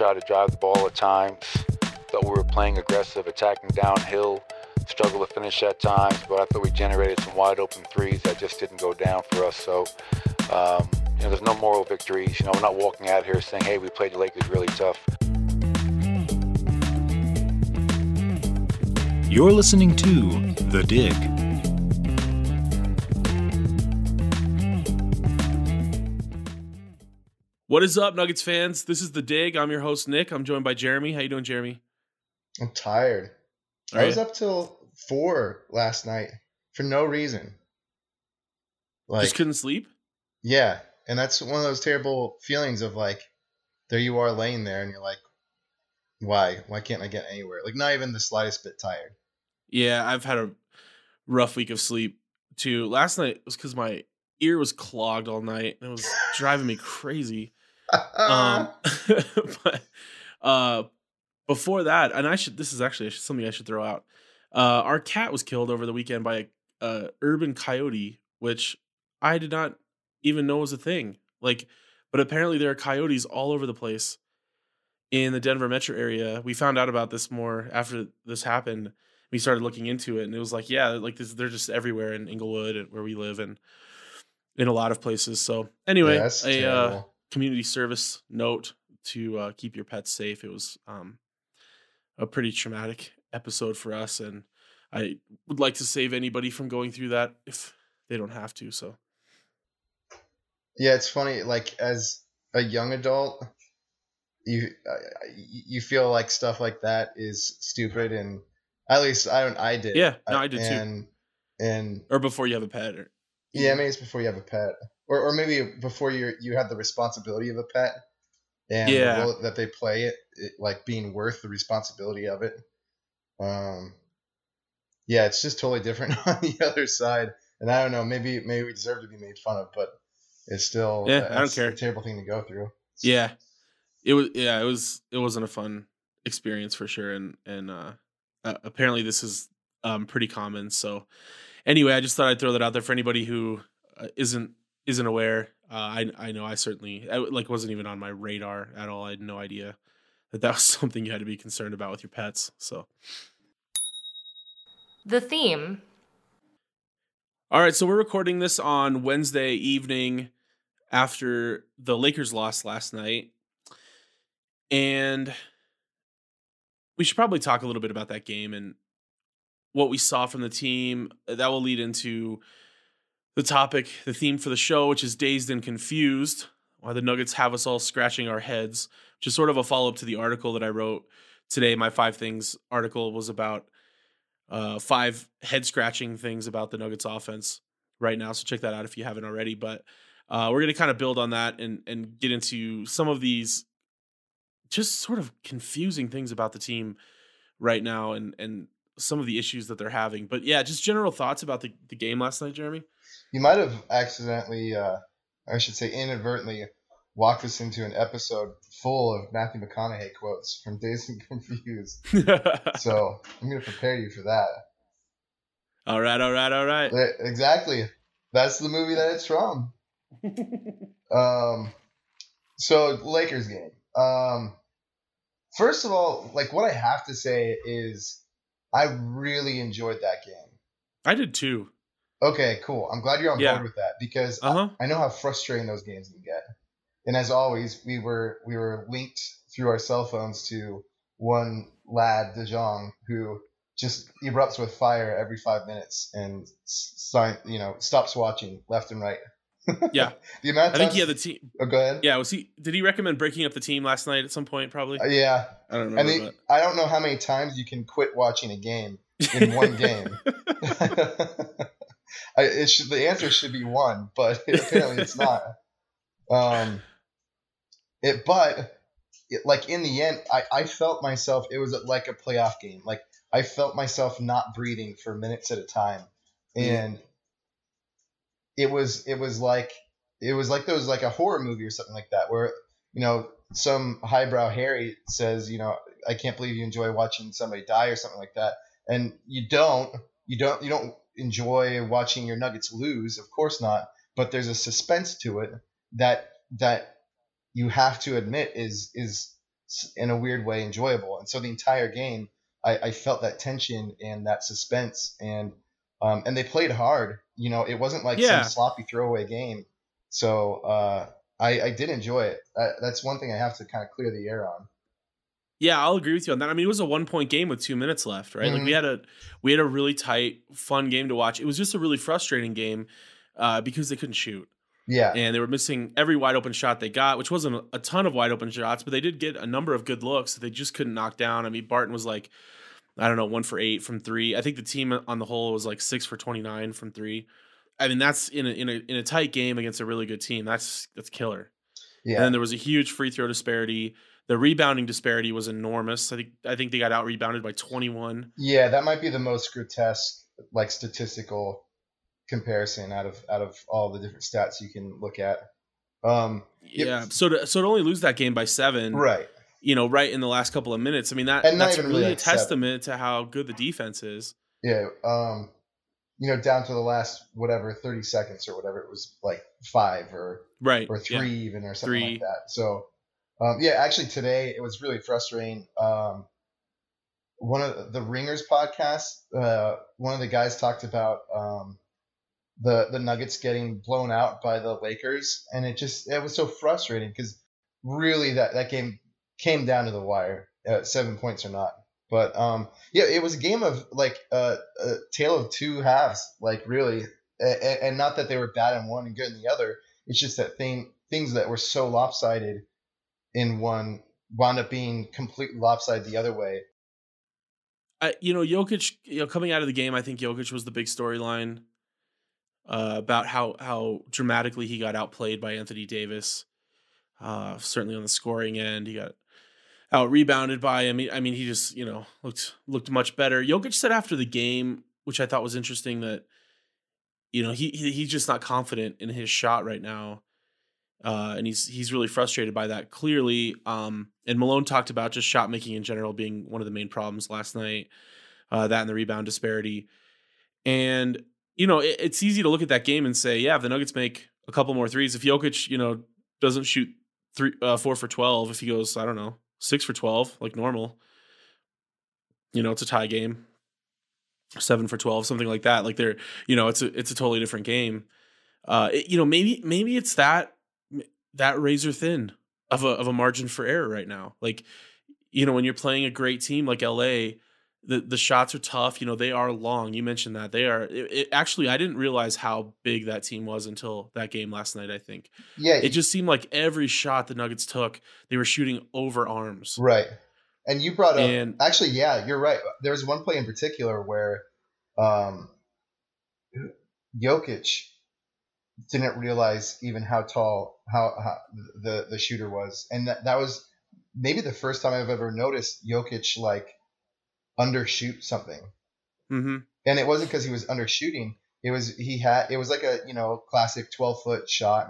Tried to drive the ball at times. Thought we were playing aggressive, attacking downhill. Struggled to finish at times, but I thought we generated some wide open threes that just didn't go down for us. So, um, you know, there's no moral victories. You know, we're not walking out here saying, "Hey, we played the Lakers really tough." You're listening to The Dig. What is up, Nuggets fans? This is the Dig. I'm your host Nick. I'm joined by Jeremy. How you doing, Jeremy? I'm tired. Are I was you? up till four last night for no reason. Like, Just couldn't sleep. yeah, and that's one of those terrible feelings of like, there you are laying there, and you're like, why? Why can't I get anywhere? Like, not even the slightest bit tired. Yeah, I've had a rough week of sleep too. Last night was because my ear was clogged all night and it was driving me crazy. Um, but uh, before that, and I should this is actually something I should throw out. Uh, our cat was killed over the weekend by a, a urban coyote, which I did not even know was a thing. Like, but apparently there are coyotes all over the place in the Denver metro area. We found out about this more after this happened. We started looking into it, and it was like, yeah, like this, they're just everywhere in Englewood and where we live, and in a lot of places. So anyway, Yeah, that's a uh. Community service note to uh, keep your pets safe. It was um, a pretty traumatic episode for us, and I would like to save anybody from going through that if they don't have to. So Yeah, it's funny. Like as a young adult, you uh, you feel like stuff like that is stupid, and at least I don't. I did. Yeah, no, I did too. and, And or before you have a pet, or yeah, maybe it's before you have a pet, or or maybe before you you have the responsibility of a pet, and the role that they play it, it, like being worth the responsibility of it. Um, yeah, it's just totally different on the other side, and I don't know. Maybe maybe we deserve to be made fun of, but it's still Yeah, I don't care. A terrible thing to go through. yeah, it was. Yeah, it was. It wasn't a fun experience for sure, and and uh, uh, apparently this is um pretty common. So anyway, I just thought I'd throw that out there for anybody who uh, isn't isn't aware. Uh, I I know I certainly I, like wasn't even on my radar at all. I had no idea that that was something you had to be concerned about with your pets. So. The theme All right, so we're recording this on Wednesday evening after the Lakers lost last night. And we should probably talk a little bit about that game and what we saw from the team. That will lead into the topic, the theme for the show, which is dazed and confused. Why the Nuggets have us all scratching our heads, which is sort of a follow up to the article that I wrote today. My five things article was about uh, five head scratching things about the Nuggets offense right now. So check that out if you haven't already. But uh, we're going to kind of build on that and and get into some of these just sort of confusing things about the team right now and and some of the issues that they're having. But yeah, just general thoughts about the, the game last night, Jeremy. You might have accidentally, uh, I should say inadvertently, walked us into an episode full of Matthew McConaughey quotes from Dazed and Confused. so I'm going to prepare you for that. all right, all right, all right. Exactly. That's the movie that it's from. um, so Lakers game. Um, first of all, like what I have to say is, I really enjoyed that game. I did too. Okay, cool. I'm glad you're on Yeah. board with that because Uh huh. I know how frustrating those games can get. And as always, we were we were linked through our cell phones to one lad, De Jong, who just erupts with fire every five minutes and sign, you know stops watching left and right. Yeah, The amount I of think he had the team. Oh, go ahead. Yeah, was he? Did he recommend breaking up the team last night at some point? Probably. Uh, yeah. I don't And remember. the, I don't know how many times you can quit watching a game in one game. I, it should, the answer should be one, but apparently it's not. Um, it, but it, like in the end, I, I felt myself. It was like a playoff game. Like I felt myself not breathing for minutes at a time, and it was it was like it was like there was like a horror movie or something like that where you know some highbrow Harry says you know I can't believe you enjoy watching somebody die or something like that, and you don't you don't you don't enjoy watching your Nuggets lose, of course not. But there's a suspense to it that that you have to admit is is in a weird way enjoyable. And so the entire game, I, I felt that tension and that suspense, and um, and they played hard. You know, it wasn't like Yeah. some sloppy throwaway game. So uh, I, I did enjoy it. Uh, that's one thing I have to kind of clear the air on. Yeah, I'll agree with you on that. I mean, it was a one point game with two minutes left, right? Like we Mhm. had a we had a really tight, fun game to watch. It was just a really frustrating game uh, because they couldn't shoot Yeah, and they were missing every wide open shot they got, which wasn't a- a ton of wide open shots, but they did get a number of good looks that they just couldn't knock down. I mean, Barton was like, I don't know, one for eight from three. I think the team on the whole was like six for twenty nine from three. I mean, that's in a, in a in a tight game against a really good team. That's that's killer. Yeah, and then there was a huge free throw disparity. The rebounding disparity was enormous. I think I think they got out rebounded by 21. yeah. That might be the most grotesque, like statistical comparison out of out of all the different stats you can look at. Um. Yeah. So to so to only lose that game by 7, right. you know, right in the last couple of minutes. I mean that that's really really a seven. testament to how good the defense is. Yeah. Um, you know, down to the last whatever thirty seconds or whatever it was, like five or Right. or yeah. three even or something Three. like that. So, um, yeah, actually today it was really frustrating. Um, one of the Ringers podcast, uh, one of the guys talked about um, the the Nuggets getting blown out by the Lakers, and it just it was so frustrating because really that that game came down to the wire, uh, seven points or not. But um, yeah, it was a game of like uh, a tale of two halves, like really, and, and not that they were bad in one and good in the other. It's just that thing things that were so lopsided in one wound up being completely lopsided the other way. I, you know, Jokic, you know, coming out of the game, I think Jokic was the big storyline uh, about how how dramatically he got outplayed by Anthony Davis. Uh, certainly on the scoring end, he got out rebounded by him. I mean, he just you know looked looked much better. Jokic said after the game, which I thought was interesting, that you know he, he he's just not confident in his shot right now. Uh, and he's he's really frustrated by that clearly. Um, and Malone talked about just shot making in general being one of the main problems last night. Uh, that and the rebound disparity, and you know it, it's easy to look at that game and say, yeah, if the Nuggets make a couple more threes, if Jokic you know doesn't shoot three uh, four for twelve, if he goes I don't know six for twelve like normal, you know it's a tie game, seven for twelve something like that. Like they're you know it's a it's a totally different game. Uh, it- you know maybe maybe it's that that razor thin of a of a margin for error right now. Like, you know, when you're playing a great team like LA, the the shots are tough. You know, they are long. You mentioned that they are. It, it- actually, I didn't realize how big that team was until that game last night. I think Yeah, it just seemed like every shot the Nuggets took, they were shooting over arms. Right. And you brought up And- actually, yeah, you're right. There was one play in particular where um, Jokic didn't realize even how tall how, how the the shooter was, and that, that was maybe the first time I've ever noticed Jokic like undershoot something. hmm And it wasn't because he was undershooting. It was he had it was like a you know classic twelve foot shot,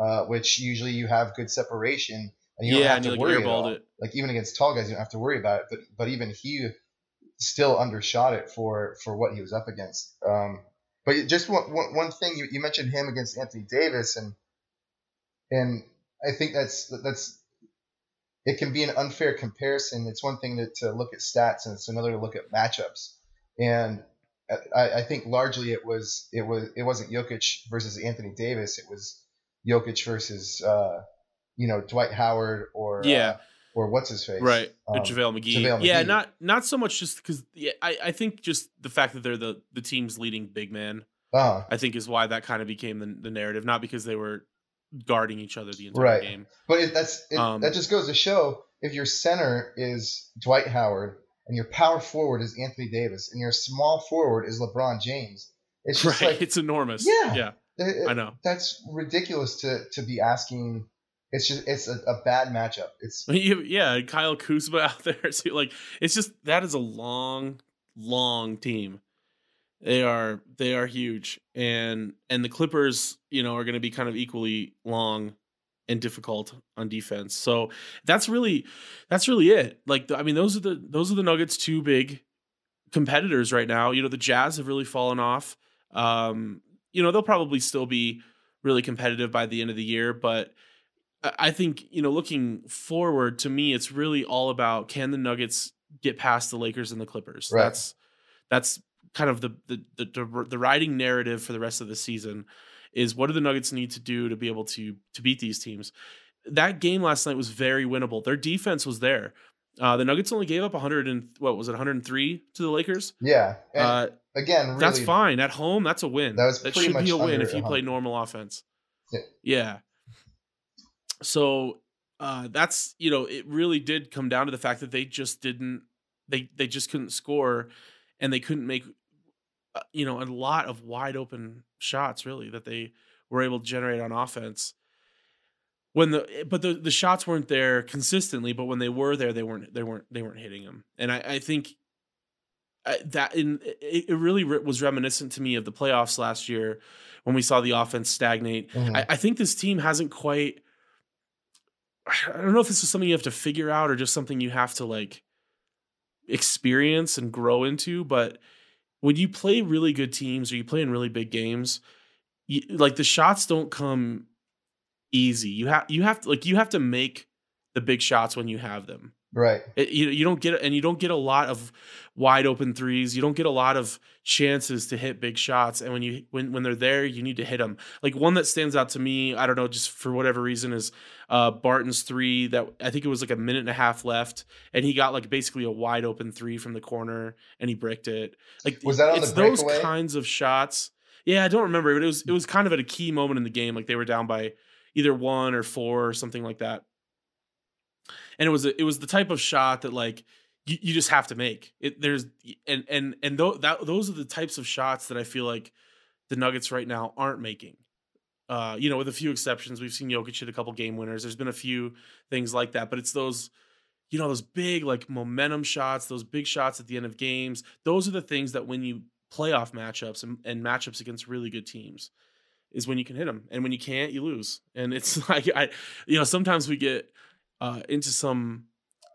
uh, which usually you have good separation and you don't have to like, worry all. it. Like even against tall guys, you don't have to worry about it. But but even he still undershot it for for what he was up against. Um, but just one, one, one thing you, you mentioned him against Anthony Davis and and I think that's that's it can be an unfair comparison. It's one thing to, to look at stats and it's another to look at matchups. And I, I think largely it was it was it wasn't Jokic versus Anthony Davis. It was Jokic versus uh, you know Dwight Howard or Yeah. uh, or what's his face Right, Um, JaVale McGee. JaVale Yeah, not not so much just because. Yeah, I I think just the fact that they're the the team's leading big man. uh, I think is why that kind of became the, the narrative, not because they were guarding each other the entire Right. game. But it, that's it, Um, that just goes to show if your center is Dwight Howard and your power forward is Anthony Davis and your small forward is LeBron James, it's just right, like it's enormous. Yeah. yeah, it- I know. that's ridiculous to to be asking it's just it's a, a bad matchup. It's yeah, Kyle Kuzma out there. Like it's just that is a long, long team. They are they are huge, and and the Clippers, you know, are going to be kind of equally long and difficult on defense. So that's really that's really it. Like I mean, those are the those are the Nuggets' two big competitors right now. You know, the Jazz have really fallen off. Um, you know, they'll probably still be really competitive by the end of the year, but I think you know, looking forward to me, it's really all about can the Nuggets get past the Lakers and the Clippers. Right. That's that's kind of the the, the the riding narrative for the rest of the season is what do the Nuggets need to do to be able to to beat these teams. That game last night was very winnable. Their defense was there. Uh, the Nuggets only gave up 100 and what was it 103 to the Lakers. yeah. Uh, again, really, that's fine at home. That's a win. That was that should be a win if you play normal offense. Yeah. Yeah. So uh, that's you know it really did come down to the fact that they just didn't they they just couldn't score and they couldn't make uh, you know a lot of wide open shots really that they were able to generate on offense. When the but the, the shots weren't there consistently but when they were there they weren't they weren't they weren't hitting them and i, I think that in it, it really was reminiscent to me of the playoffs last year when we saw the offense stagnate. Mhm. I, I think this team hasn't quite i don't know if this is something you have to figure out or just something you have to like experience and grow into but when you play really good teams or you play in really big games you, like the shots don't come easy. You have you have to like you have to make the big shots when you have them right. it, you you don't get and you don't get a lot of wide open threes. You don't get a lot of chances to hit big shots. And when you when when they're there, you need to hit them. Like one that stands out to me, I don't know, just for whatever reason, is uh, Barton's three. That I think it was like a minute and a half left, and he got like basically a wide open three from the corner, and he bricked it. Like Was that on it's the those kinds of shots. Yeah, I don't remember, but it was it was kind of at a key moment in the game. Like they were down by either one or four or something like that and it was a, it was the type of shot that like you, you just have to make it there's and and and th- that those are the types of shots that I feel like the Nuggets right now aren't making. Uh, you know, with a few exceptions, we've seen Jokic hit a couple game winners. There's been a few things like that, but it's those, you know, those big like momentum shots, those big shots at the end of games. Those are the things that when you playoff matchups and, and matchups against really good teams, is when you can hit them, and when you can't, you lose. And it's like I, you know, sometimes we get uh, into some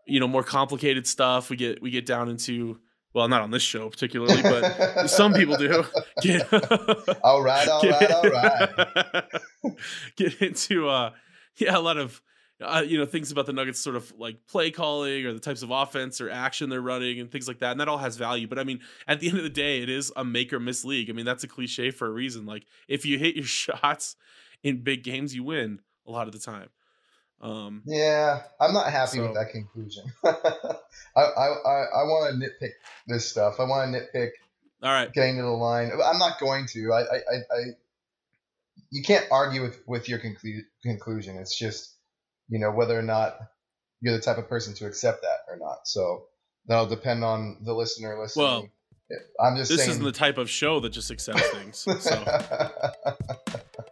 you know more complicated stuff. We get we get down into well not on this show particularly but some people do. Get all right, all right, all right. get into uh yeah a lot of uh, you know things about the nuggets sort of like play calling or the types of offense or action they're running and things like that and that all has value. But i mean at the end of the day it is a make or miss league. I mean that's a cliche for a reason. Like if you hit your shots in big games you win a lot of the time um Yeah, I'm not happy So- with that conclusion. I I I, I want to nitpick this stuff. I want to nitpick all right getting to the line. I'm not going to. I I, I, I you can't argue with with your conclu- conclusion. It's just you know whether or not you're the type of person to accept that or not. So that'll depend on the listener listening. Well, I'm just this saying. isn't the type of show that just accepts things so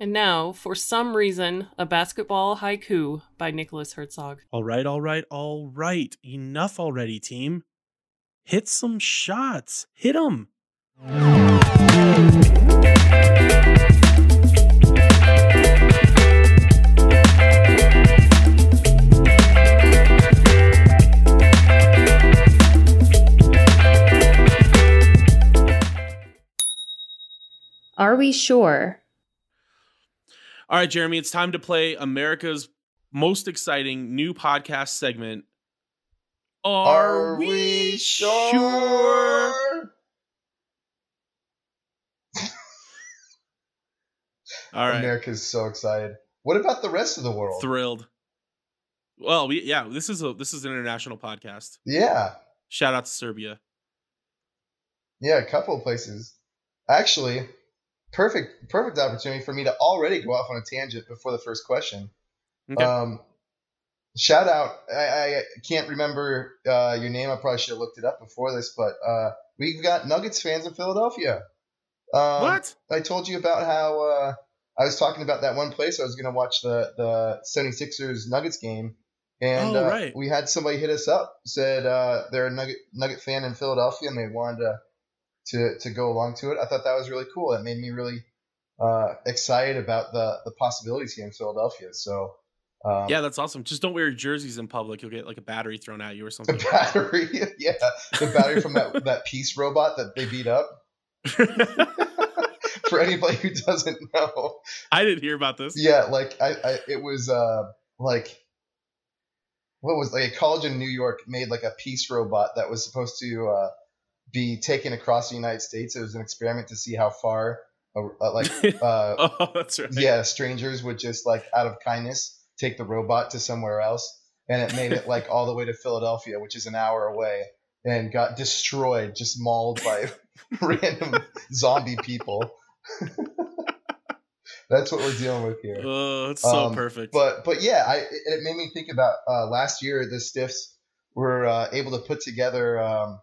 And now, for some reason, a basketball haiku by Nicholas Herzog. all right all right all right enough already team hit some shots hit them Are we sure? All right, Jeremy, it's time to play America's most exciting new podcast segment. Are, Are we, we sure? sure? All right. America's so excited. What about the rest of the world? Thrilled. Well, we yeah, this is a this is an international podcast. yeah. Shout out to Serbia. Yeah, a couple of places. Actually, perfect perfect opportunity for me to already go off on a tangent before the first question. Okay. Um, shout out. I, I can't remember uh, your name. I probably should have looked it up before this, but uh, we've got Nuggets fans in Philadelphia. Um, what? I told you about how uh, I was talking about that one place I was going to watch the the 76ers Nuggets game. And Oh, uh, right. we had somebody hit us up, said uh, they're a Nugget Nugget fan in Philadelphia, and they wanted to to to go along to it. I thought that was really cool. It made me really uh, excited about the the possibilities here in Philadelphia. So um, yeah, that's awesome. Just don't wear your jerseys in public. You'll get like a battery thrown at you or something. the battery, yeah, the battery from that that piece robot that they beat up. For anybody who doesn't know, I didn't hear about this. yeah, like I, I it was uh like what was like a college in New York made like a peace robot that was supposed to uh, be taken across the United States. It was an experiment to see how far uh, uh, like uh, oh, that's right. yeah strangers would just like out of kindness take the robot to somewhere else, and it made it like all the way to Philadelphia, which is an hour away, and got destroyed, just mauled by random zombie people. That's what we're dealing with here. Oh, it's so Um, perfect. But but yeah, I it it made me think about uh, last year. The Stiffs were uh, able to put together um,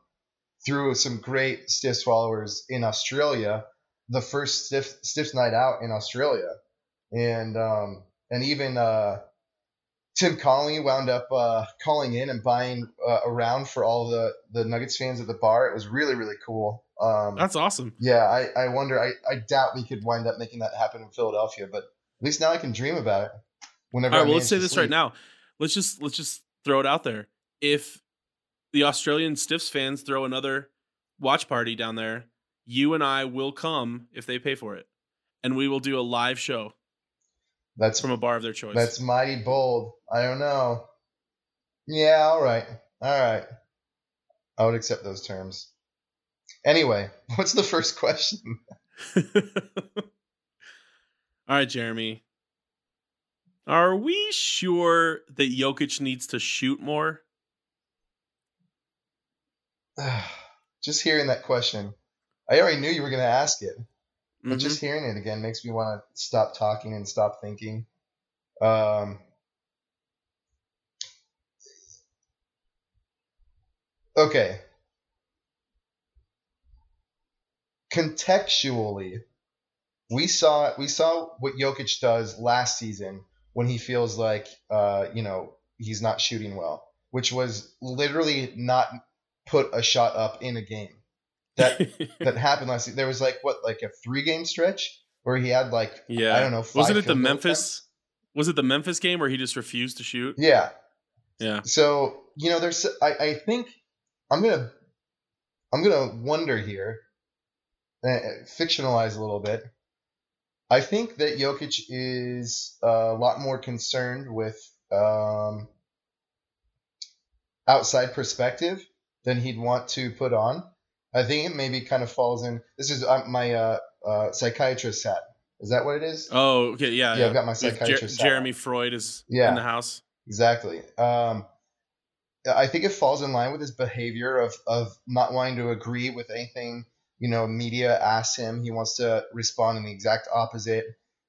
through some great Stiffs followers in Australia the first Stiff Stiffs night out in Australia, and um, and even uh, Tim Connelly wound up uh, calling in and buying uh, around for all the the Nuggets fans at the bar. It was really really cool. Um, that's awesome. yeah, I, I wonder. I, I doubt we could wind up making that happen in Philadelphia, but at least now I can dream about it. Whenever All I right, well, let's say this right now. Let's just let's just throw it out there. If the Australian Stiffs fans throw another watch party down there, you and I will come if they pay for it, and we will do a live show That's from a bar of their choice. that's mighty bold. I don't know. Yeah, all right, all right. I would accept those terms. Anyway, what's the first question? All right, Jeremy. Are we sure that Jokic needs to shoot more? just hearing that question, I already knew you were going to ask it, but Mhm. just hearing it again makes me want to stop talking and stop thinking. Um, okay. Contextually, we saw we saw what Jokic does last season when he feels like uh, you know he's not shooting well, which was literally not put a shot up in a game. That that happened last year. There was like what like a three game stretch where he had like yeah, I don't know. Wasn't it the Memphis? Was it the Memphis game where he just refused to shoot? Yeah. Yeah. So you know, there's I, I think I'm gonna I'm gonna wonder here, uh, fictionalize a little bit. I think that Jokic is a lot more concerned with um, outside perspective than he'd want to put on. I think it maybe kind of falls in. This is uh, my uh, uh, psychiatrist hat. Is that what it is? Oh, okay, yeah, Yeah, I've got my Jer- psychiatrist hat Jeremy Freud is Yeah. in the house. Exactly. Um, I think it falls in line with his behavior of of not wanting to agree with anything you know media asks him. He wants to respond in the exact opposite.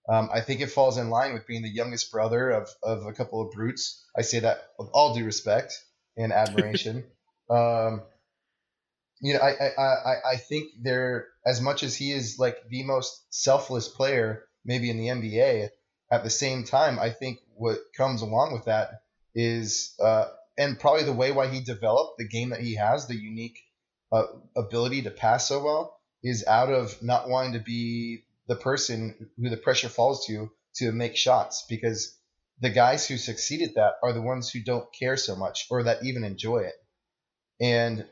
Um, I think it falls in line with being the youngest brother of of a couple of brutes. I say that with all due respect and admiration. Um, you know, I, I, I, I think there, as much as he is like the most selfless player, maybe in the NBA, at the same time, I think what comes along with that is, uh, and probably the way why he developed the game that he has, the unique uh, ability to pass so well, is out of not wanting to be the person who the pressure falls to to make shots because the guys who succeed at that are the ones who don't care so much or that even enjoy it. And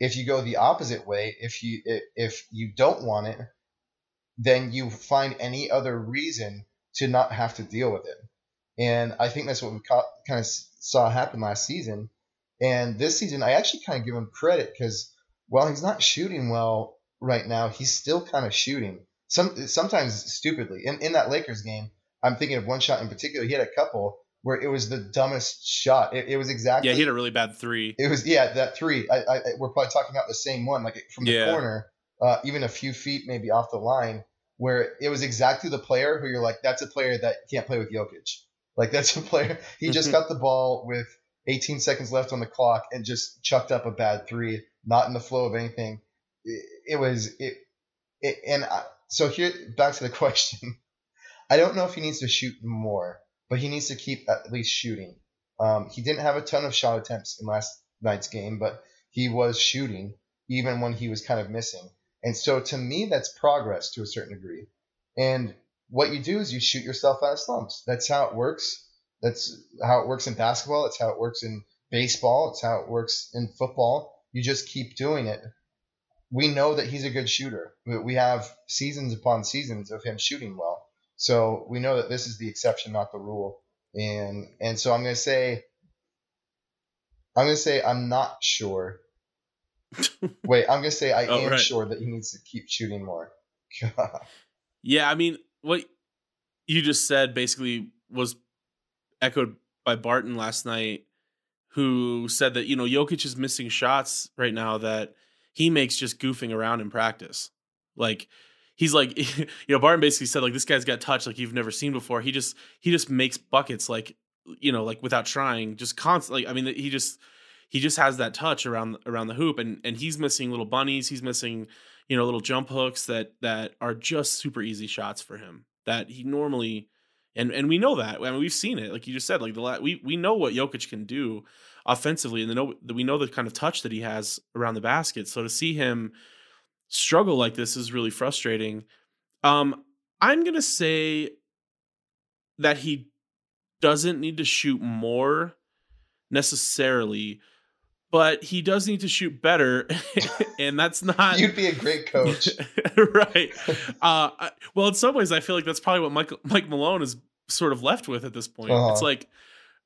if you go the opposite way, if you if you don't want it, then you find any other reason to not have to deal with it. And I think that's what we kind of saw happen last season. And this season, I actually kind of give him credit because while he's not shooting well right now, he's still kind of shooting. Some sometimes stupidly. In in that Lakers game, I'm thinking of one shot in particular. He had a couple where it was the dumbest shot. It, it was exactly. Yeah, he had a really bad three. It was yeah that three. I, I we're probably talking about the same one, like from the Yeah. corner, uh, even a few feet maybe off the line, where it was exactly the player who you're like, that's a player that can't play with Jokic. Like that's a player. He just got the ball with 18 seconds left on the clock and just chucked up a bad three, not in the flow of anything. It, it was it, it and I, so here back to the question. I don't know if he needs to shoot more, but he needs to keep at least shooting. Um, he didn't have a ton of shot attempts in last night's game, but he was shooting even when he was kind of missing. And so to me, that's progress to a certain degree. And what you do is you shoot yourself out of slumps. That's how it works. That's how it works in basketball. It's how it works in baseball. It's how it works in football. You just keep doing it. We know that he's a good shooter. We have seasons upon seasons of him shooting well. So we know that this is the exception, not the rule. And and so I'm going to say I'm going to say I'm not sure. Wait, I'm going to say I Oh, am right. sure that he needs to keep shooting more. Yeah, I mean, what you just said basically was echoed by Barton last night, who said that, you know, Jokic is missing shots right now that he makes just goofing around in practice. Like, he's like, you know, Barton basically said, like, this guy's got touch like you've never seen before. He just, he just makes buckets like, you know, like without trying, just constantly. I mean, he just, he just has that touch around around the hoop and and he's missing little bunnies he's missing you know little jump hooks that that are just super easy shots for him that he normally and and we know that I mean we've seen it like you just said like the la- we we know what Jokic can do offensively and the know we know the kind of touch that he has around the basket so to see him struggle like this is really frustrating um I'm going to say that he doesn't need to shoot more necessarily but he does need to shoot better and that's not You'd be a great coach. right uh I- well in some ways i feel like that's probably what mike mike malone is sort of left with at this point Uh-huh. it's like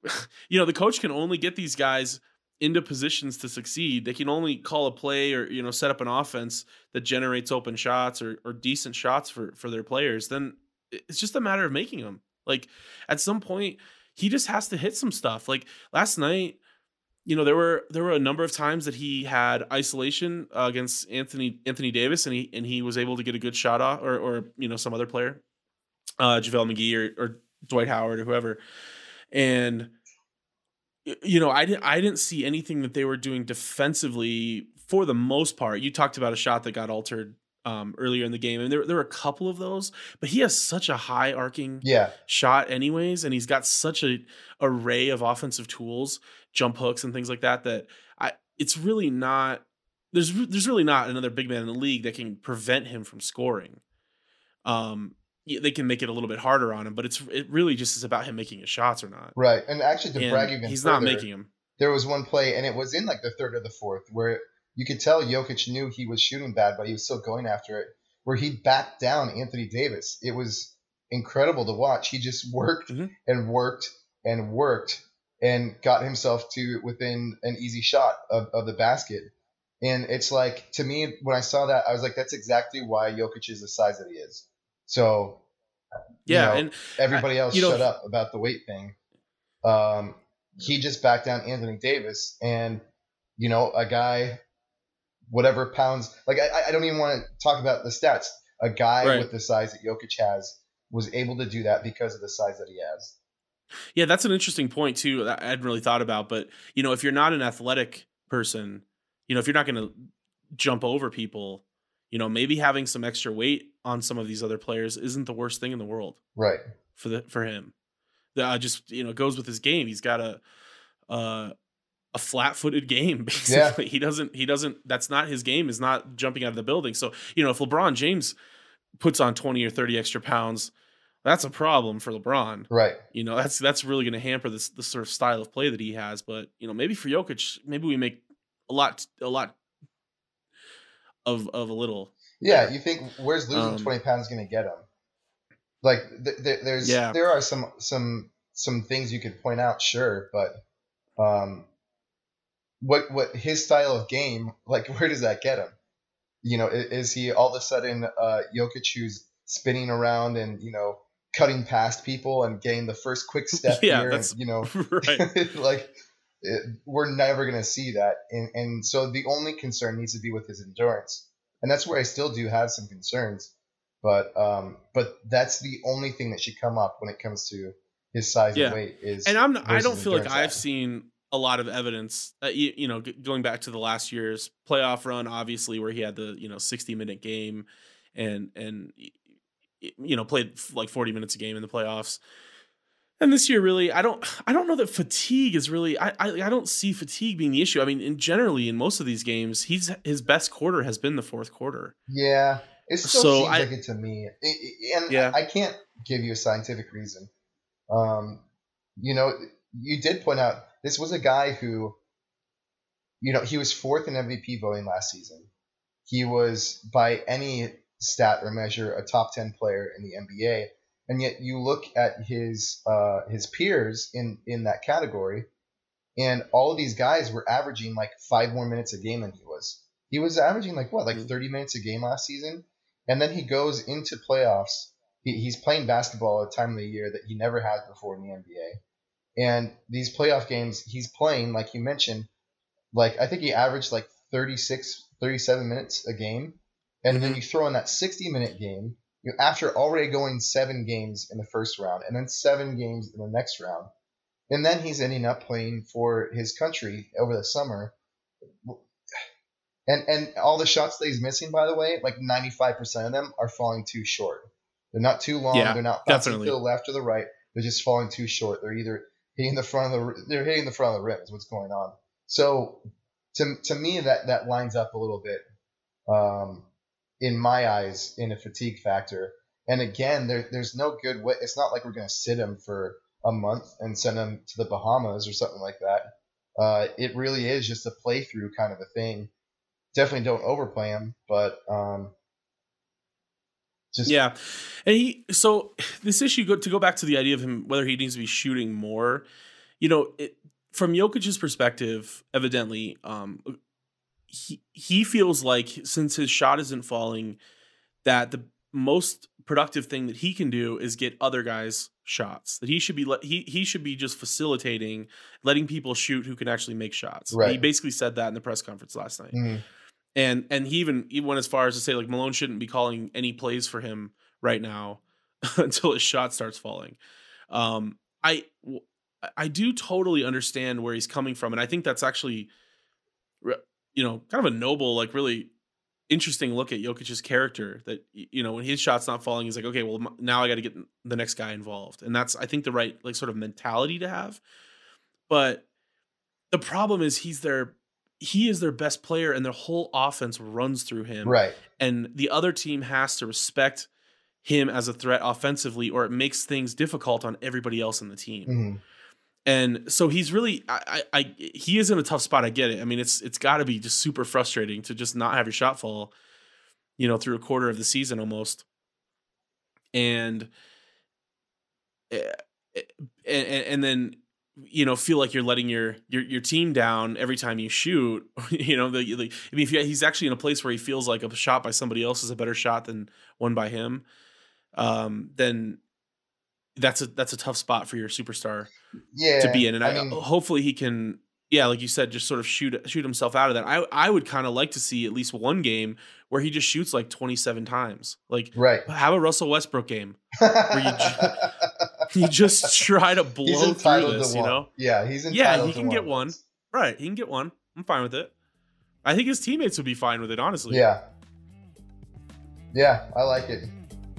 you know the coach can only get these guys into positions to succeed they can only call a play or you know set up an offense that generates open shots or, or decent shots for for their players then it's just a matter of making them like at some point he just has to hit some stuff. Like last night you know there were there were a number of times that he had isolation uh, against Anthony Anthony Davis and he and he was able to get a good shot off or or you know some other player uh JaVale McGee or, or Dwight Howard or whoever. And you know I didn't I didn't see anything that they were doing defensively for the most part you talked about a shot that got altered um earlier in the game and there there were a couple of those but he has such a high arcing Yeah. shot anyways and he's got such a array of offensive tools jump hooks and things like that that i it's really not there's there's really not another big man in the league that can prevent him from scoring um they can make it a little bit harder on him but it's it really just is about him making his shots or not Right. And actually, to And brag even he's further, not making them there was one play, and it was in like the third or the fourth, where you could tell Jokic knew he was shooting bad, but he was still going after it. Where he backed down Anthony Davis. It was incredible to watch. He just worked Mhm. and worked and worked and got himself to within an easy shot of, of the basket. And it's like to me, when I saw that, I was like, that's exactly why Jokic is the size that he is. So you yeah know, and everybody else you know- shut up about the weight thing. Um, he just backed down Anthony Davis, and you know, a guy, whatever pounds, like I, I don't even want to talk about the stats. A guy Right. with the size that Jokic has was able to do that because of the size that he has. Yeah, that's an interesting point too. That I hadn't really thought about, but you know, if you're not an athletic person, you know, if you're not going to jump over people, you know, maybe having some extra weight on some of these other players isn't the worst thing in the world Right. for the for him. That uh, just you know goes with his game. He's got a uh, a flat footed game basically. He doesn't he doesn't. That's not his game. Is not jumping out of the building. So you know if LeBron James puts on twenty or thirty extra pounds, that's a problem for LeBron. Right. You know, that's that's really going to hamper this the sort of style of play that he has. But you know, maybe for Jokic, maybe we make a lot a lot of of a little. Yeah, you think where's losing Um, 20 pounds going to get him? Like th- th- there's Yeah. there are some some some things you could point out, sure, but um, what what his style of game, like where does that get him? You know, is, is he all of a sudden uh, Jokic who's spinning around and you know cutting past people and getting the first quick step Yeah, here, that's- and, you know, right. like it, we're never going to see that, and and so the only concern needs to be with his endurance, and that's where I still do have some concerns, but um, but that's the only thing that should come up when it comes to his size Yeah. and weight is. and I'm I don't feel like I've seen a lot of evidence. Uh, you, you know, going back to the last year's playoff run, obviously where he had the you know 60 minute game, and and you know played like 40 minutes a game in the playoffs. And this year, really, I don't, I don't know that fatigue is really. I, I, I don't see fatigue being the issue. I mean, in generally, in most of these games, he's his best quarter has been the fourth quarter. Yeah, it still So seems I- like it to me, It- it- and Yeah. I, I can't give you a scientific reason. Um, you know, you did point out this was a guy who, you know, he was fourth in MVP voting last season. He was by any stat or measure a top ten player in the NBA, and yet you look at his uh, his peers in in that category, and all of these guys were averaging like five more minutes a game than he was. He was averaging like what, like 30 minutes a game last season, and then he goes into playoffs. He, he's playing basketball at a time of the year that he never has before in the NBA. And these playoff games, he's playing like you mentioned, like I think he averaged like 36, 37 minutes a game, and then you throw in that 60 minute game. You know, after already going seven games in the first round, and then seven games in the next round, and then he's ending up playing for his country over the summer. And and all the shots that he's missing, by the way, like ninety five percent of them are falling too short. They're not too long. Yeah, they're not definitely. to the left or the right. They're just falling too short. They're either hitting the front of the they're hitting the front of the rim. Is what's going on. So to to me that that lines up a little bit, um, in my eyes, in a fatigue factor. And again, there there's no good way. It's not like we're gonna sit him for a month and send him to the Bahamas or something like that. Uh, it really is just a playthrough kind of a thing. Definitely don't overplay him, but um, just yeah, and he so this issue to go back to the idea of him whether he needs to be shooting more. You know, it, from Jokic's perspective, evidently, um, he he feels like since his shot isn't falling, that the most productive thing that he can do is get other guys shots. That he should be let he he should be just facilitating, letting people shoot who can actually make shots. He basically said that in the press conference last night mhm. and and he even he went as far as to say like Malone shouldn't be calling any plays for him right now until his shot starts falling. Um, I I do totally understand where he's coming from, and I think that's actually, you know, kind of a noble, like really interesting look at Jokic's character. That you know when his shot's not falling, he's like, okay, well now I got to get the next guy involved, and that's I think the right like sort of mentality to have. But the problem is he's their he is their best player and their whole offense runs through him. right. And the other team has to respect him as a threat offensively or it makes things difficult on everybody else in the team. Mhm. And so he's really I, I I he is in a tough spot. I get it. I mean it's it's gotta be just super frustrating to just not have your shot fall, you know, through a quarter of the season almost. And eh, eh, and, and then you know feel like you're letting your your your team down every time you shoot you know the, the i mean if you, he's actually in a place where he feels like a shot by somebody else is a better shot than one by him um then that's a that's a tough spot for your superstar Yeah. to be in and I, I mean, hopefully he can yeah like you said just sort of shoot shoot himself out of that i i would kind of like to see at least one game where he just shoots like 27 times like right. have a russell westbrook game where you you just try to blow through this you know Yeah, he's yeah he can get one right he can get one i'm fine with it i think his teammates would be fine with it honestly Yeah. Yeah, I like it.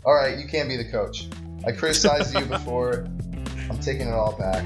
All right, you can't be the coach. I criticized you before. I'm taking it all back.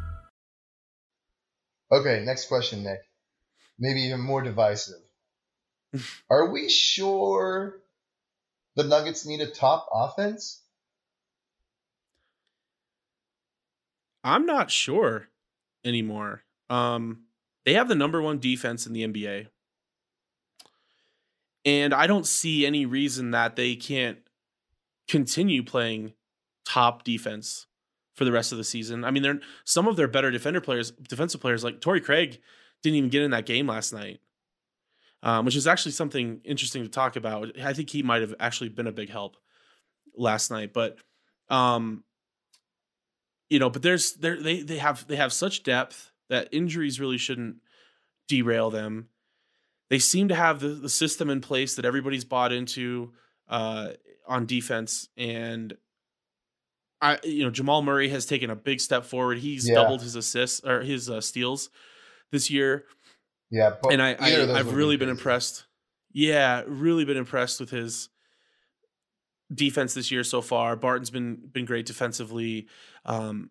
Okay, next question, Nick. Maybe even more divisive. Are we sure the Nuggets need a top offense? I'm not sure anymore. Um, they have the number one defense in the NBA. And I don't see any reason that they can't continue playing top defense for the rest of the season. I mean, they're some of their better defender players, defensive players like Torrey Craig didn't even get in that game last night. Um, which is actually something interesting to talk about. I think he might have actually been a big help last night, but um, you know, but there's there they they have they have such depth that injuries really shouldn't derail them. They seem to have the, the system in place that everybody's bought into uh, on defense, and I you know Jamal Murray has taken a big step forward. He's Yeah. doubled his assists or his uh, steals this year Yeah, and I, either of those I I've really be been impressed. Yeah, really been impressed with his defense this year so far. Barton's been been great defensively. Um,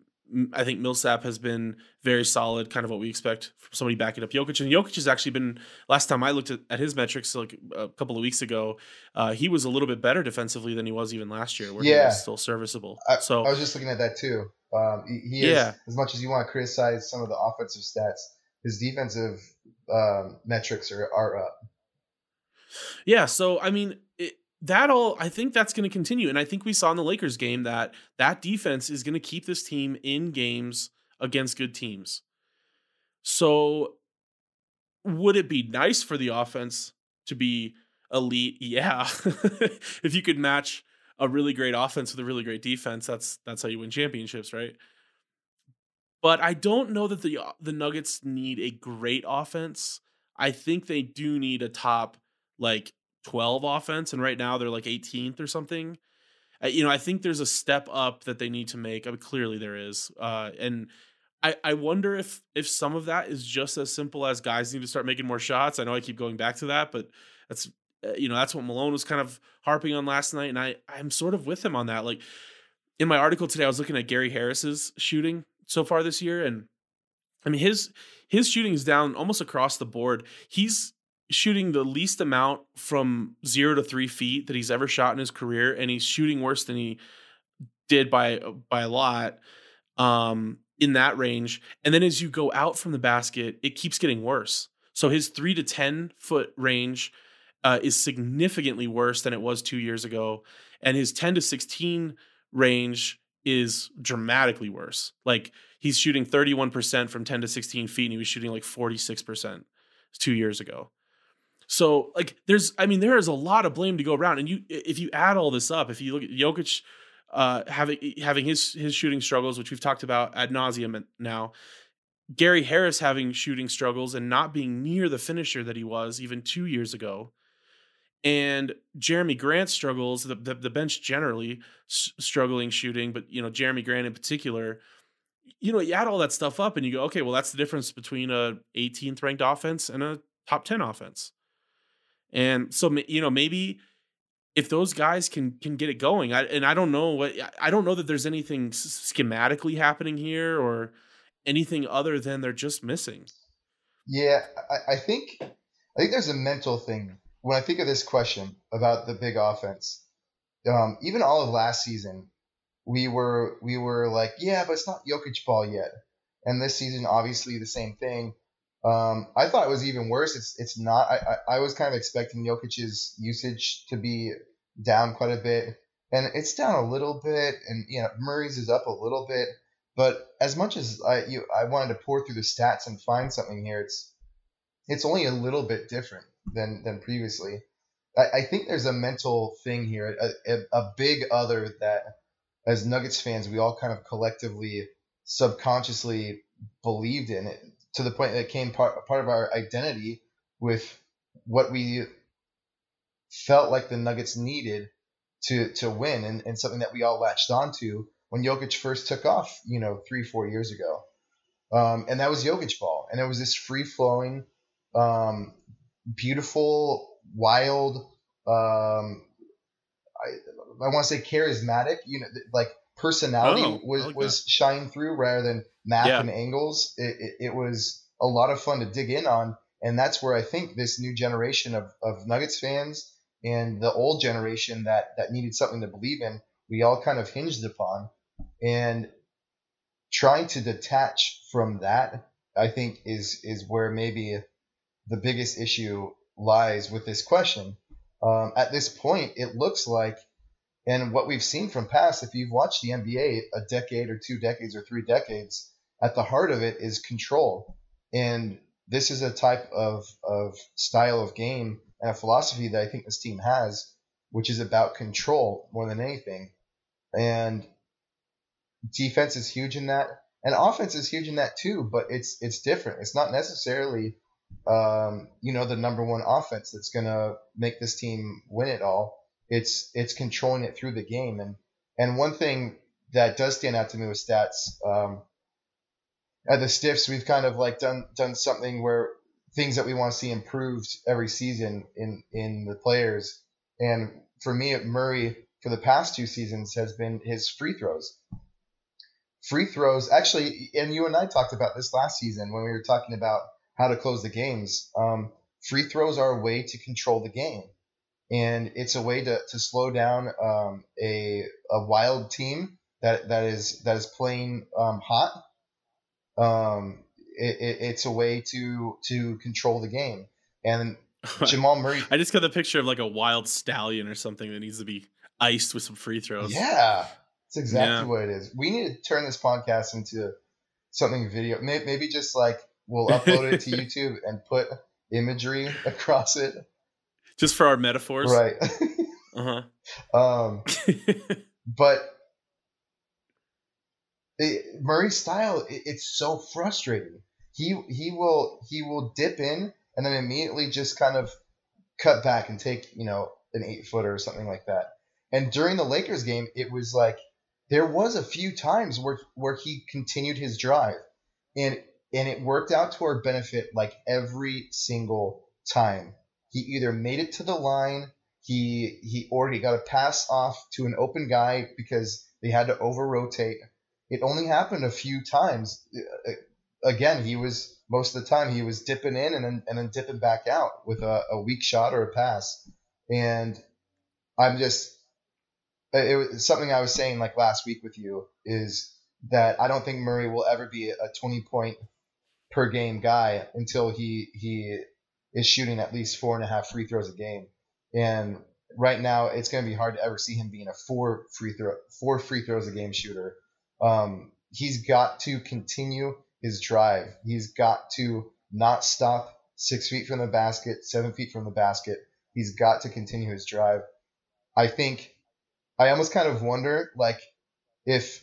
I think Millsap has been very solid, kind of what we expect from somebody backing up Jokic. And Jokic has actually been last time I looked at, at his metrics like a couple of weeks ago, uh, he was a little bit better defensively than he was even last year, where he Yeah. was still serviceable. I, so I was just looking at that too. Um, he, he is, Yeah. as much as you want to criticize some of the offensive stats, his defensive um, metrics are, are up. Yeah, so I mean, it, that all I think that's going to continue, and I think we saw in the Lakers game that that defense is going to keep this team in games against good teams. So, would it be nice for the offense to be elite? Yeah, if you could match a really great offense with a really great defense, that's that's how you win championships, right? But I don't know that the the Nuggets need a great offense. I think they do need a top like 12 offense and right now they're like 18th or something. You know, I think there's a step up that they need to make. I mean, clearly there is. Uh, and I, I wonder if if some of that is just as simple as guys need to start making more shots. I know I keep going back to that, but that's uh, you know that's what Malone was kind of harping on last night, and I I'm sort of with him on that. Like in my article today, I was looking at Gary Harris's shooting so far this year, and I mean his his shooting is down almost across the board. He's shooting the least amount from zero to three feet that he's ever shot in his career, and he's shooting worse than he did by by a lot um, in that range. And then as you go out from the basket, it keeps getting worse. So his three to ten foot range uh, is significantly worse than it was two years ago, and his ten to sixteen range is dramatically worse. Like he's shooting 31% from 10 to 16 feet, and he was shooting like 46% two years ago. So like there's I mean there is a lot of blame to go around and you if you add all this up if you look at Jokic uh having having his his shooting struggles which we've talked about ad nauseum now Gary Harris having shooting struggles and not being near the finisher that he was even 2 years ago and Jerami Grant struggles the the, the bench generally s- struggling shooting but you know Jerami Grant in particular you know you add all that stuff up and you go okay well that's the difference between a 18th ranked offense and a top 10 offense and so you know maybe if those guys can can get it going, I, and I don't know what I don't know that there's anything schematically happening here or anything other than they're just missing. Yeah, I, I think I think there's a mental thing when I think of this question about the big offense. Um, even all of last season, we were we were like, yeah, but it's not Jokic ball yet. And this season, obviously, the same thing. Um, I thought it was even worse. It's it's not. I, I, I was kind of expecting Jokic's usage to be down quite a bit, and it's down a little bit, and you know Murray's is up a little bit. But as much as I you I wanted to pour through the stats and find something here, it's it's only a little bit different than than previously. I, I think there's a mental thing here, a, a, a big other that as Nuggets fans we all kind of collectively subconsciously believed in it to the point that it became part part of our identity with what we felt like the Nuggets needed to to win, and, and something that we all latched onto when Jokic first took off, you know, three four years ago, um, and that was Jokic ball, and it was this free flowing, um, beautiful, wild. Um, I, I want to say charismatic, you know, like personality Oh, was like was shining through rather than math Yeah. and angles. It, it, it was a lot of fun to dig in on, and that's where I think this new generation of, of Nuggets fans and the old generation that that needed something to believe in, we all kind of hinged upon, and trying to detach from that, I think is is where maybe the biggest issue lies with this question. Um, at this point, it looks like, and what we've seen from past, if you've watched the NBA a decade or two decades or three decades, at the heart of it is control. And this is a type of, of style of game and a philosophy that I think this team has, which is about control more than anything. And defense is huge in that, and offense is huge in that too. But it's it's different. It's not necessarily um, you know the number one offense that's gonna make this team win it all. It's it's controlling it through the game. And and one thing that does stand out to me with stats. Um, at the Stiffs, we've kind of like done done something where things that we want to see improved every season in in the players. And for me, Murray for the past two seasons has been his free throws. Free throws, actually, and you and I talked about this last season when we were talking about how to close the games. Um, free throws are a way to control the game, and it's a way to, to slow down um, a a wild team that that is that is playing um, hot um, it, it, it's a way to to control the game. And Jamal Murray, I just got the picture of like a wild stallion or something that needs to be iced with some free throws. yeah, that's exactly Yeah. what it is. We need to turn this podcast into something video. Maybe just like we'll upload it to YouTube and put imagery across it. Just for our metaphors. Right. Uh um, huh. but it, Murray's style, it, it's so frustrating. He he will he will dip in and then immediately just kind of cut back and take you know an eight footer or something like that. And during the Lakers game, it was like there was a few times where where he continued his drive, and and it worked out to our benefit like every single time. He either made it to the line, he he or he got a pass off to an open guy because they had to over rotate. It only happened a few times. Uh, Again, he was most of the time he was dipping in and then and then dipping back out with a, a weak shot or a pass. And I'm just it was something I was saying like last week with you is that I don't think Murray will ever be a 20 point per game guy until he he is shooting at least four and a half free throws a game. And right now, it's going to be hard to ever see him being a four free throw four free throws a game shooter. Um, he's got to continue his drive. He's got to not stop six feet from the basket, seven feet from the basket. He's got to continue his drive. I think I almost kind of wonder like if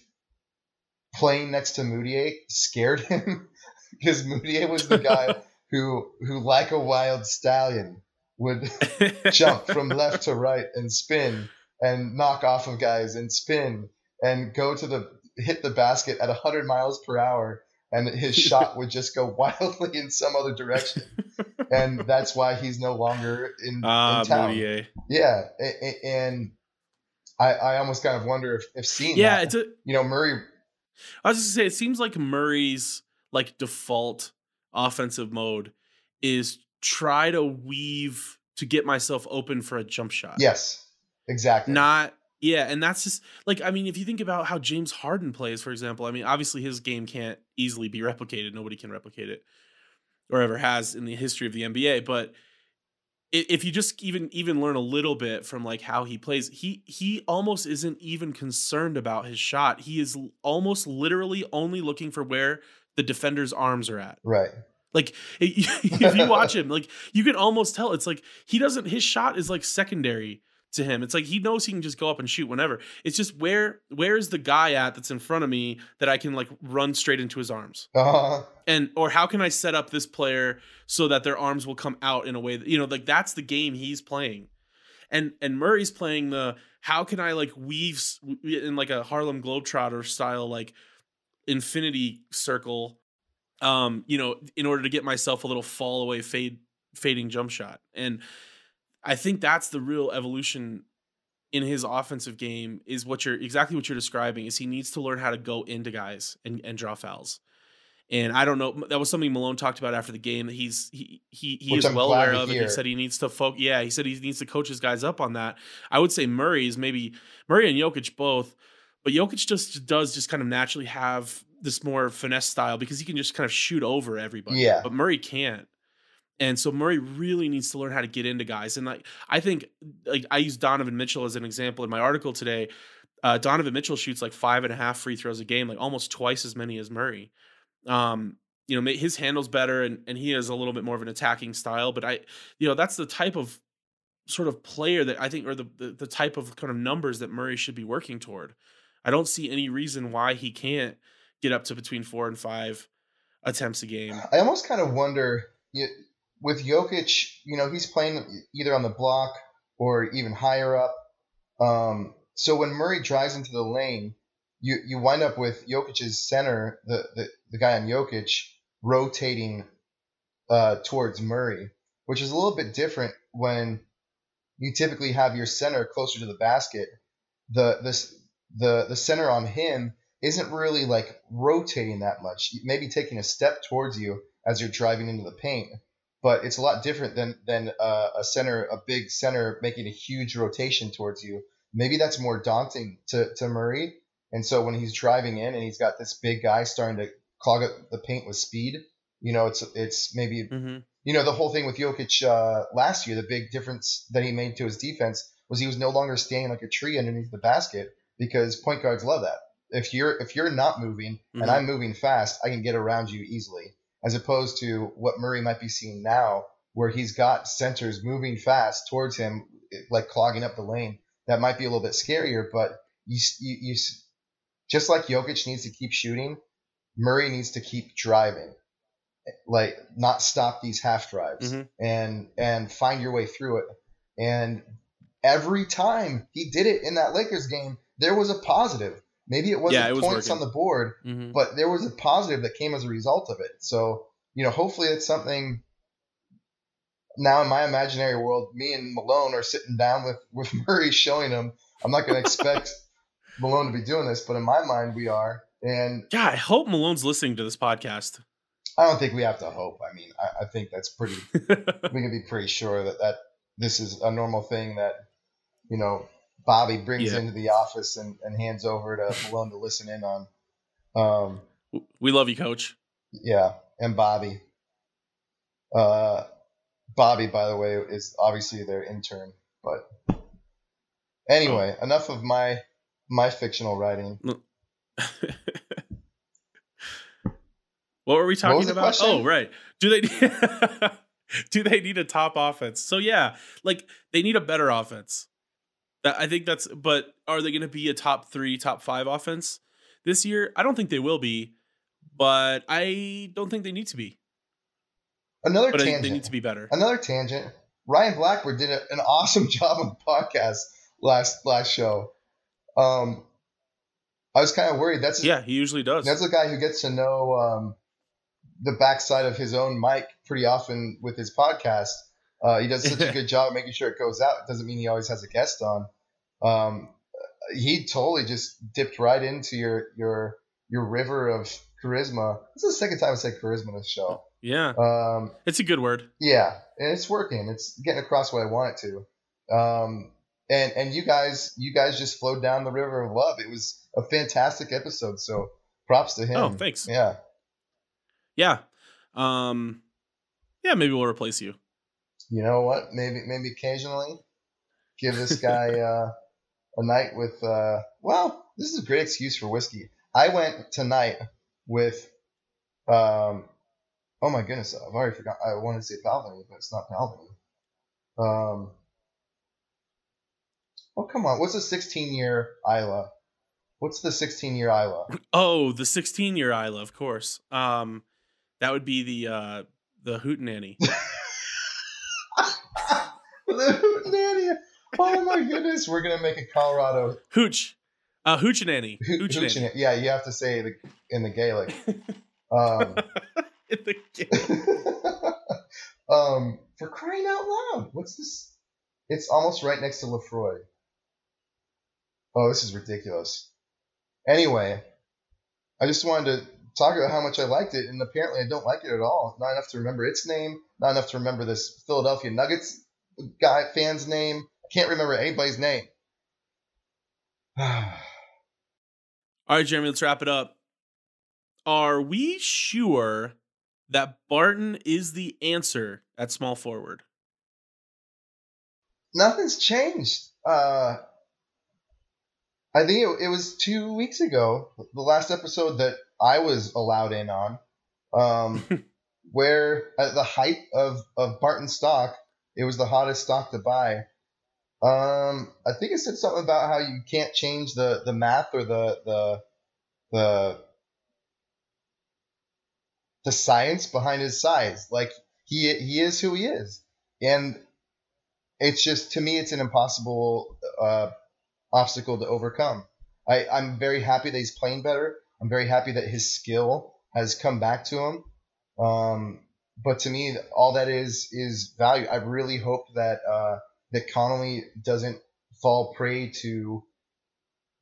playing next to Mudiay scared him because Mudiay was the guy who who like a wild stallion would jump from left to right and spin and knock off of guys and spin and go to the hit the basket at 100 miles per hour and his shot would just go wildly in some other direction and that's why he's no longer in, Ah, in town Mudiay. yeah and I, I almost kind of wonder if, if seeing Yeah, that, it's a. you know Murray I was just gonna say, it seems like Murray's like default offensive mode is try to weave to get myself open for a jump shot. yes exactly Not yeah, and that's just like I mean, if you think about how James Harden plays, for example, I mean, obviously his game can't easily be replicated. Nobody can replicate it or ever has in the history of the NBA. But if you just even even learn a little bit from like how he plays, he he almost isn't even concerned about his shot. He is almost literally only looking for where the defender's arms are at. right Like if you watch him, like you can almost tell it's like he doesn't his shot is like secondary to him. It's like he knows he can just go up and shoot whenever. It's just where where's the guy at that's in front of me that I can like run straight into his arms. Uh-huh. And or how can I set up this player so that their arms will come out in a way that you know like that's the game he's playing. And and Murray's playing the how can I like weave in like a Harlem Globetrotter style like infinity circle um you know in order to get myself a little fall away fade fading jump shot. And I think that's the real evolution in his offensive game is what you're exactly what you're describing is he needs to learn how to go into guys and, and draw fouls. And I don't know that was something Malone talked about after the game that he's he he, he is I'm well aware of. And he said he needs to focus. Yeah, he said he needs to coach his guys up on that. I would say Murray is maybe Murray and Jokic both, but Jokic just does just kind of naturally have this more finesse style because he can just kind of shoot over everybody. Yeah, but Murray can't. And so Murray really needs to learn how to get into guys. And like I think like I use Donovan Mitchell as an example in my article today. Uh, Donovan Mitchell shoots like five and a half free throws a game, like almost twice as many as Murray. Um, you know, his handles better and, and he has a little bit more of an attacking style. But I, you know, that's the type of sort of player that I think, or the, the, the type of kind of numbers that Murray should be working toward. I don't see any reason why he can't get up to between four and five attempts a game. I almost kind of wonder with Jokic, you know, he's playing either on the block or even higher up. Um, so when Murray drives into the lane, you, you wind up with Jokic's center, the, the, the guy on Jokic, rotating uh, towards Murray, which is a little bit different when you typically have your center closer to the basket. The this the the center on him isn't really like rotating that much. Maybe taking a step towards you as you're driving into the paint but it's a lot different than than uh, a center, a big center making a huge rotation towards you. Maybe that's more daunting to, to Murray. And so when he's driving in and he's got this big guy starting to clog up the paint with speed, you know, it's it's maybe mm-hmm. you know the whole thing with Jokic uh, last year. The big difference that he made to his defense was he was no longer standing like a tree underneath the basket because point guards love that. If you're if you're not moving mm-hmm. and I'm moving fast, I can get around you easily as opposed to what Murray might be seeing now, where he's got centers moving fast towards him, like clogging up the lane. That might be a little bit scarier, but you, you, you just like Jokic needs to keep shooting, Murray needs to keep driving, like not stop these half drives mm-hmm. and and find your way through it. And every time he did it in that Lakers game, there was a positive. Maybe it wasn't yeah, it was points working. on the board, mm-hmm. but there was a positive that came as a result of it. So, you know, hopefully it's something now in my imaginary world, me and Malone are sitting down with, with Murray showing him. I'm not going to expect Malone to be doing this, but in my mind, we are. And yeah, I hope Malone's listening to this podcast. I don't think we have to hope. I mean, I, I think that's pretty, we can be pretty sure that, that this is a normal thing that, you know, Bobby brings yeah. into the office and, and hands over to Malone to listen in on. Um, we love you, Coach. Yeah, and Bobby. Uh, Bobby, by the way, is obviously their intern. But anyway, oh. enough of my my fictional writing. what were we talking about? Oh, right. Do they do they need a top offense? So yeah, like they need a better offense. I think that's. But are they going to be a top three, top five offense this year? I don't think they will be, but I don't think they need to be. Another but tangent. they need to be better. Another tangent. Ryan Blackburn did a, an awesome job on the podcast last last show. Um, I was kind of worried. That's yeah, he usually does. That's a guy who gets to know um, the backside of his own mic pretty often with his podcast. Uh, he does such a good job making sure it goes out. It doesn't mean he always has a guest on. Um, he totally just dipped right into your your your river of charisma. This is the second time I said charisma in this show. Yeah. Um, it's a good word. Yeah, and it's working. It's getting across what I want it to. Um, and and you guys you guys just flowed down the river of love. It was a fantastic episode. So props to him. Oh, thanks. Yeah. Yeah. Um, yeah, maybe we'll replace you you know what? Maybe maybe occasionally give this guy uh, a night with. Uh, well, this is a great excuse for whiskey. I went tonight with. Um, oh my goodness! I've already forgot. I wanted to say Balvenie, but it's not Balvenie. Um, Oh come on, what's a 16 year Islay? What's the 16 year Islay? Oh, the 16 year Islay, of course. Um, that would be the uh the Hootenanny. the Hootenanny. Oh my goodness, we're gonna make a Colorado Hooch. Uh, Hoochie Ho- Hoochie- Yeah, you have to say it in the Gaelic. Um, in the um, for crying out loud, what's this? It's almost right next to Laphroaig. Oh, this is ridiculous. Anyway, I just wanted to talk about how much I liked it, and apparently I don't like it at all. Not enough to remember its name. Not enough to remember this Philadelphia Nuggets guy fan's name. I can't remember anybody's name. All right, Jeremy, let's wrap it up. Are we sure that Barton is the answer at small forward? Nothing's changed. Uh, I think it, it was two weeks ago, the last episode that I was allowed in on, um, where at the height of, of Barton stock, it was the hottest stock to buy. Um, I think it said something about how you can't change the, the math or the the the the science behind his size. Like he he is who he is, and it's just to me it's an impossible uh, obstacle to overcome. I I'm very happy that he's playing better. I'm very happy that his skill has come back to him. Um, but to me, all that is is value. I really hope that uh, that Connelly doesn't fall prey to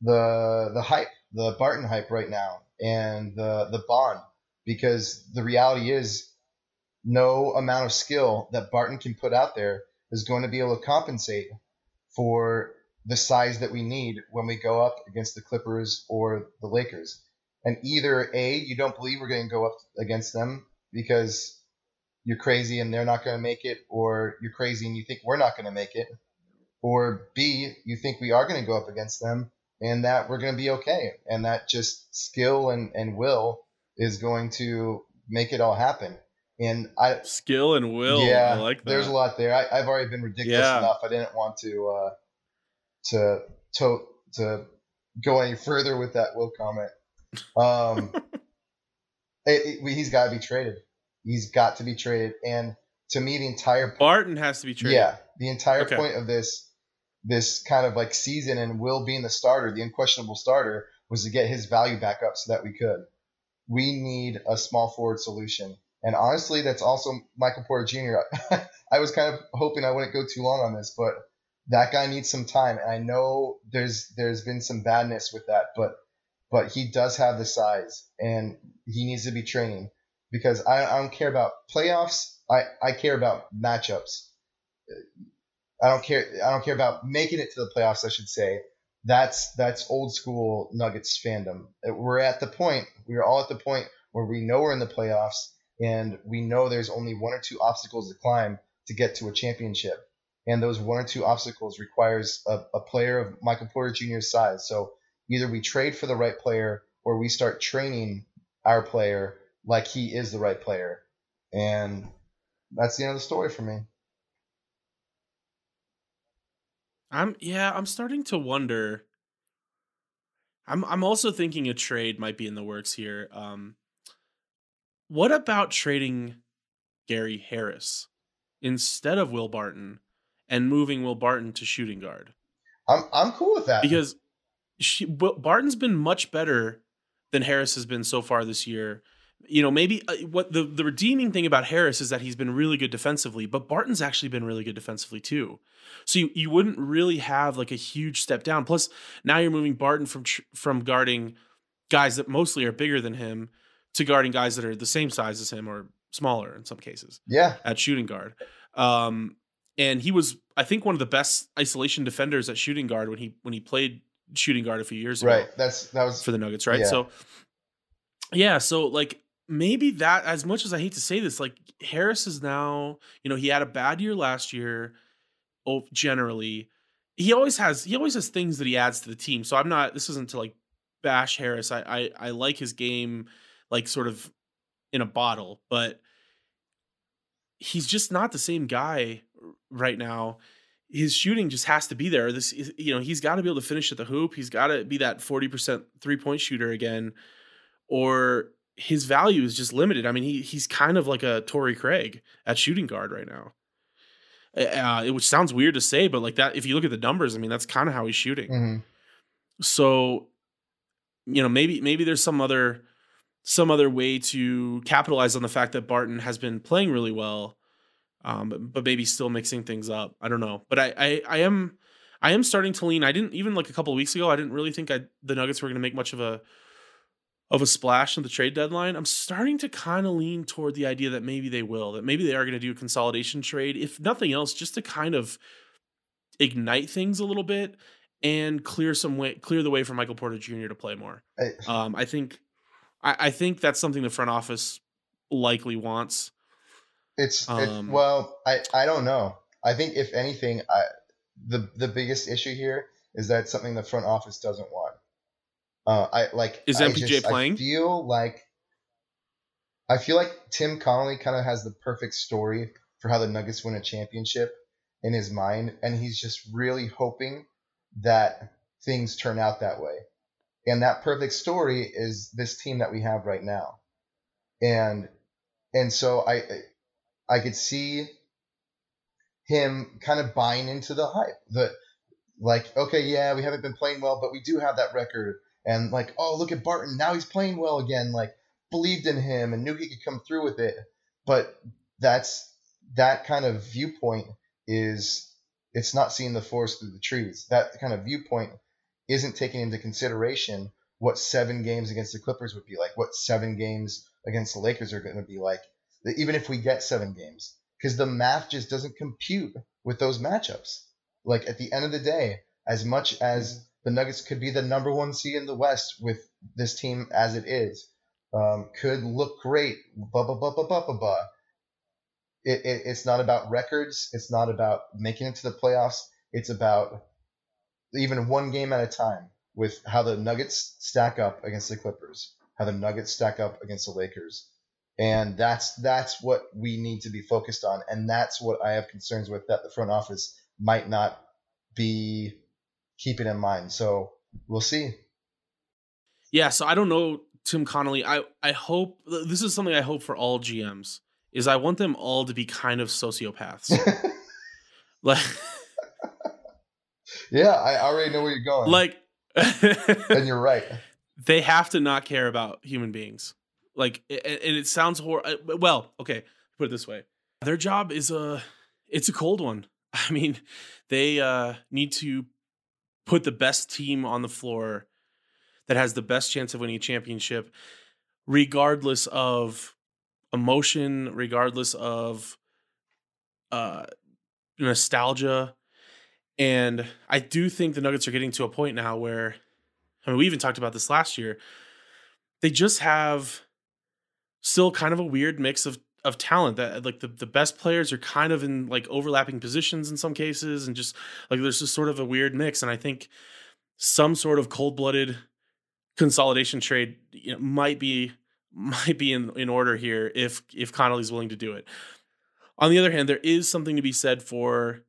the the hype, the Barton hype right now, and the the bond, because the reality is, no amount of skill that Barton can put out there is going to be able to compensate for the size that we need when we go up against the Clippers or the Lakers. And either A, you don't believe we're going to go up against them because you're crazy and they're not going to make it, or you're crazy and you think we're not going to make it, or B, you think we are going to go up against them and that we're going to be okay, and that just skill and, and will is going to make it all happen. And I skill and will, yeah, I like that. there's a lot there. I, I've already been ridiculous Yeah. enough. I didn't want to uh, to to to go any further with that will comment. Um, it- it- he's got to be traded. He's got to be traded. And to me, the entire Barton has to be traded. yeah, the entire Okay. point of this this kind of like season and Will being the starter, the unquestionable starter, was to get his value back up so that we could. We need a small forward solution. And honestly, that's also Michael Porter Jr. I was kind of hoping I wouldn't go too long on this, but that guy needs some time. And I know there's there's been some badness with that, but but he does have the size and he needs to be training because I, I don't care about playoffs. I, I care about matchups. I don't care. I don't care about making it to the playoffs. I should say that's that's old school Nuggets fandom. We're at the point. We're all at the point where we know we're in the playoffs and we know there's only one or two obstacles to climb to get to a championship. And those one or two obstacles requires a, a player of Michael Porter Jr.'s size. So either we trade for the right player or we start training our player like he is the right player. And that's the end of the story for me. I'm yeah, I'm starting to wonder. I'm I'm also thinking a trade might be in the works here. Um what about trading Gary Harris instead of Will Barton and moving Will Barton to shooting guard? I'm I'm cool with that. Because she, Barton's been much better than Harris has been so far this year. You know, maybe uh, what the the redeeming thing about Harris is that he's been really good defensively, but Barton's actually been really good defensively too. So you, you wouldn't really have like a huge step down. Plus, now you're moving Barton from tr- from guarding guys that mostly are bigger than him to guarding guys that are the same size as him or smaller in some cases. Yeah. At shooting guard. Um and he was I think one of the best isolation defenders at shooting guard when he when he played shooting guard a few years ago Right. That's that was for the Nuggets, right? Yeah. So yeah, so like maybe that as much as I hate to say this, like Harris is now, you know, he had a bad year last year. Oh, generally, he always has he always has things that he adds to the team. So I'm not this isn't to like bash Harris. I I, I like his game like sort of in a bottle, but he's just not the same guy right now. his shooting just has to be there. This you know he's got to be able to finish at the hoop. He's got to be that forty percent three point shooter again, or his value is just limited. I mean he he's kind of like a Torrey Craig at shooting guard right now. Uh, it, which sounds weird to say, but like that, if you look at the numbers, I mean that's kind of how he's shooting. Mm-hmm. So, you know, maybe maybe there's some other some other way to capitalize on the fact that Barton has been playing really well um, but, but maybe still mixing things up. I don't know, but I, I, I am, I am starting to lean. I didn't even like a couple of weeks ago. I didn't really think I the Nuggets were going to make much of a of a splash at the trade deadline. I'm starting to kind of lean toward the idea that maybe they will. That maybe they are going to do a consolidation trade, if nothing else, just to kind of ignite things a little bit and clear some way, clear the way for Michael Porter Jr. to play more. Um, I think, I, I think that's something the front office likely wants. It's um, it, well, I I don't know. I think if anything, I the the biggest issue here is that something the front office doesn't want. Uh, I like is MPJ just, playing? I feel like I feel like Tim Connelly kind of has the perfect story for how the Nuggets win a championship in his mind, and he's just really hoping that things turn out that way. And that perfect story is this team that we have right now. And and so I I could see him kind of buying into the hype. The like, okay, yeah, we haven't been playing well, but we do have that record. And like, oh, look at Barton. Now he's playing well again. Like, believed in him and knew he could come through with it. But that's that kind of viewpoint is it's not seeing the forest through the trees. That kind of viewpoint isn't taking into consideration what seven games against the Clippers would be like, what seven games against the Lakers are going to be like even if we get seven games, because the math just doesn't compute with those matchups. Like at the end of the day, as much as the Nuggets could be the number one seed in the West with this team as it is, um, could look great, blah blah blah blah blah blah blah. It, it, it's not about records. It's not about making it to the playoffs. It's about even one game at a time with how the Nuggets stack up against the Clippers, how the Nuggets stack up against the Lakers, and that's that's what we need to be focused on and that's what i have concerns with that the front office might not be keeping in mind. So we'll see. Yeah so i don't know tim connelly. I i hope this is something i hope for all gms is i want them all to be kind of sociopaths. Like yeah i already know where you're going. Like and you're right. They have to not care about human beings. Like, and it sounds horrible. Uh, well, okay, put it this way: their job is a it's a cold one. I mean, they uh, need to put the best team on the floor that has the best chance of winning a championship, regardless of emotion, regardless of uh, nostalgia. And I do think the Nuggets are getting to a point now where, I mean, we even talked about this last year. They just have still kind of a weird mix of of talent that like the, the best players are kind of in like overlapping positions in some cases and just like there's just sort of a weird mix. And i think some sort of cold-blooded consolidation trade you know, might be might be in, in order here if if connelly's willing to do it. On the other hand there is something to be said for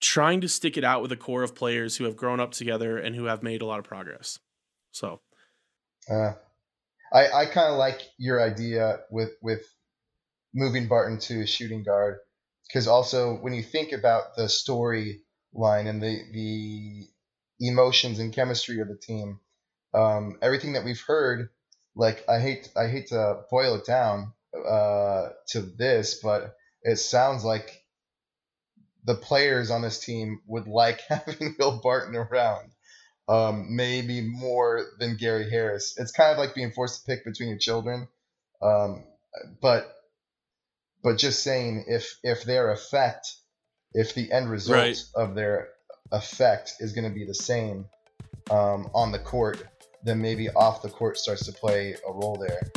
trying to stick it out with a core of players who have grown up together and who have made a lot of progress. So. Uh, I, I kind of like your idea with with moving Barton to a shooting guard because also when you think about the storyline and the the emotions and chemistry of the team, um, everything that we've heard, like I hate I hate to boil it down uh, to this, but it sounds like the players on this team would like having Will Barton around um, maybe more than Gary Harris. It's kind of like being forced to pick between your children. Um, but but just saying if if their effect, if the end result right. of their effect is going to be the same um, on the court, then maybe off the court starts to play a role there.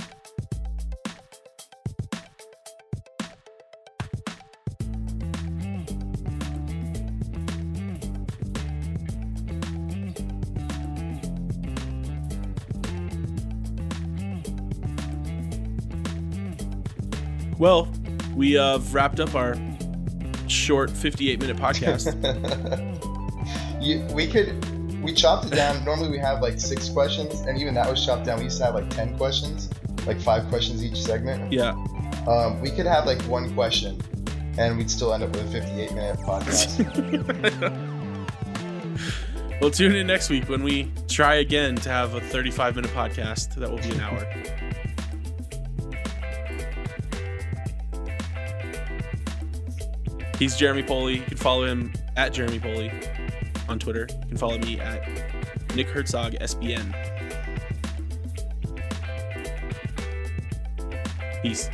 Well, we have wrapped up our short 58 minute podcast. you, we could we chopped it down. Normally we have like six questions, and even that was chopped down. We used to have like ten questions, like five questions each segment. Yeah. Um, we could have like one question, and we'd still end up with a 58 minute podcast. well, tune in next week when we try again to have a 35 minute podcast that will be an hour. He's Jeremy Poley. You can follow him at Jeremy Poley on Twitter. You can follow me at Nick Herzog SBN. Peace.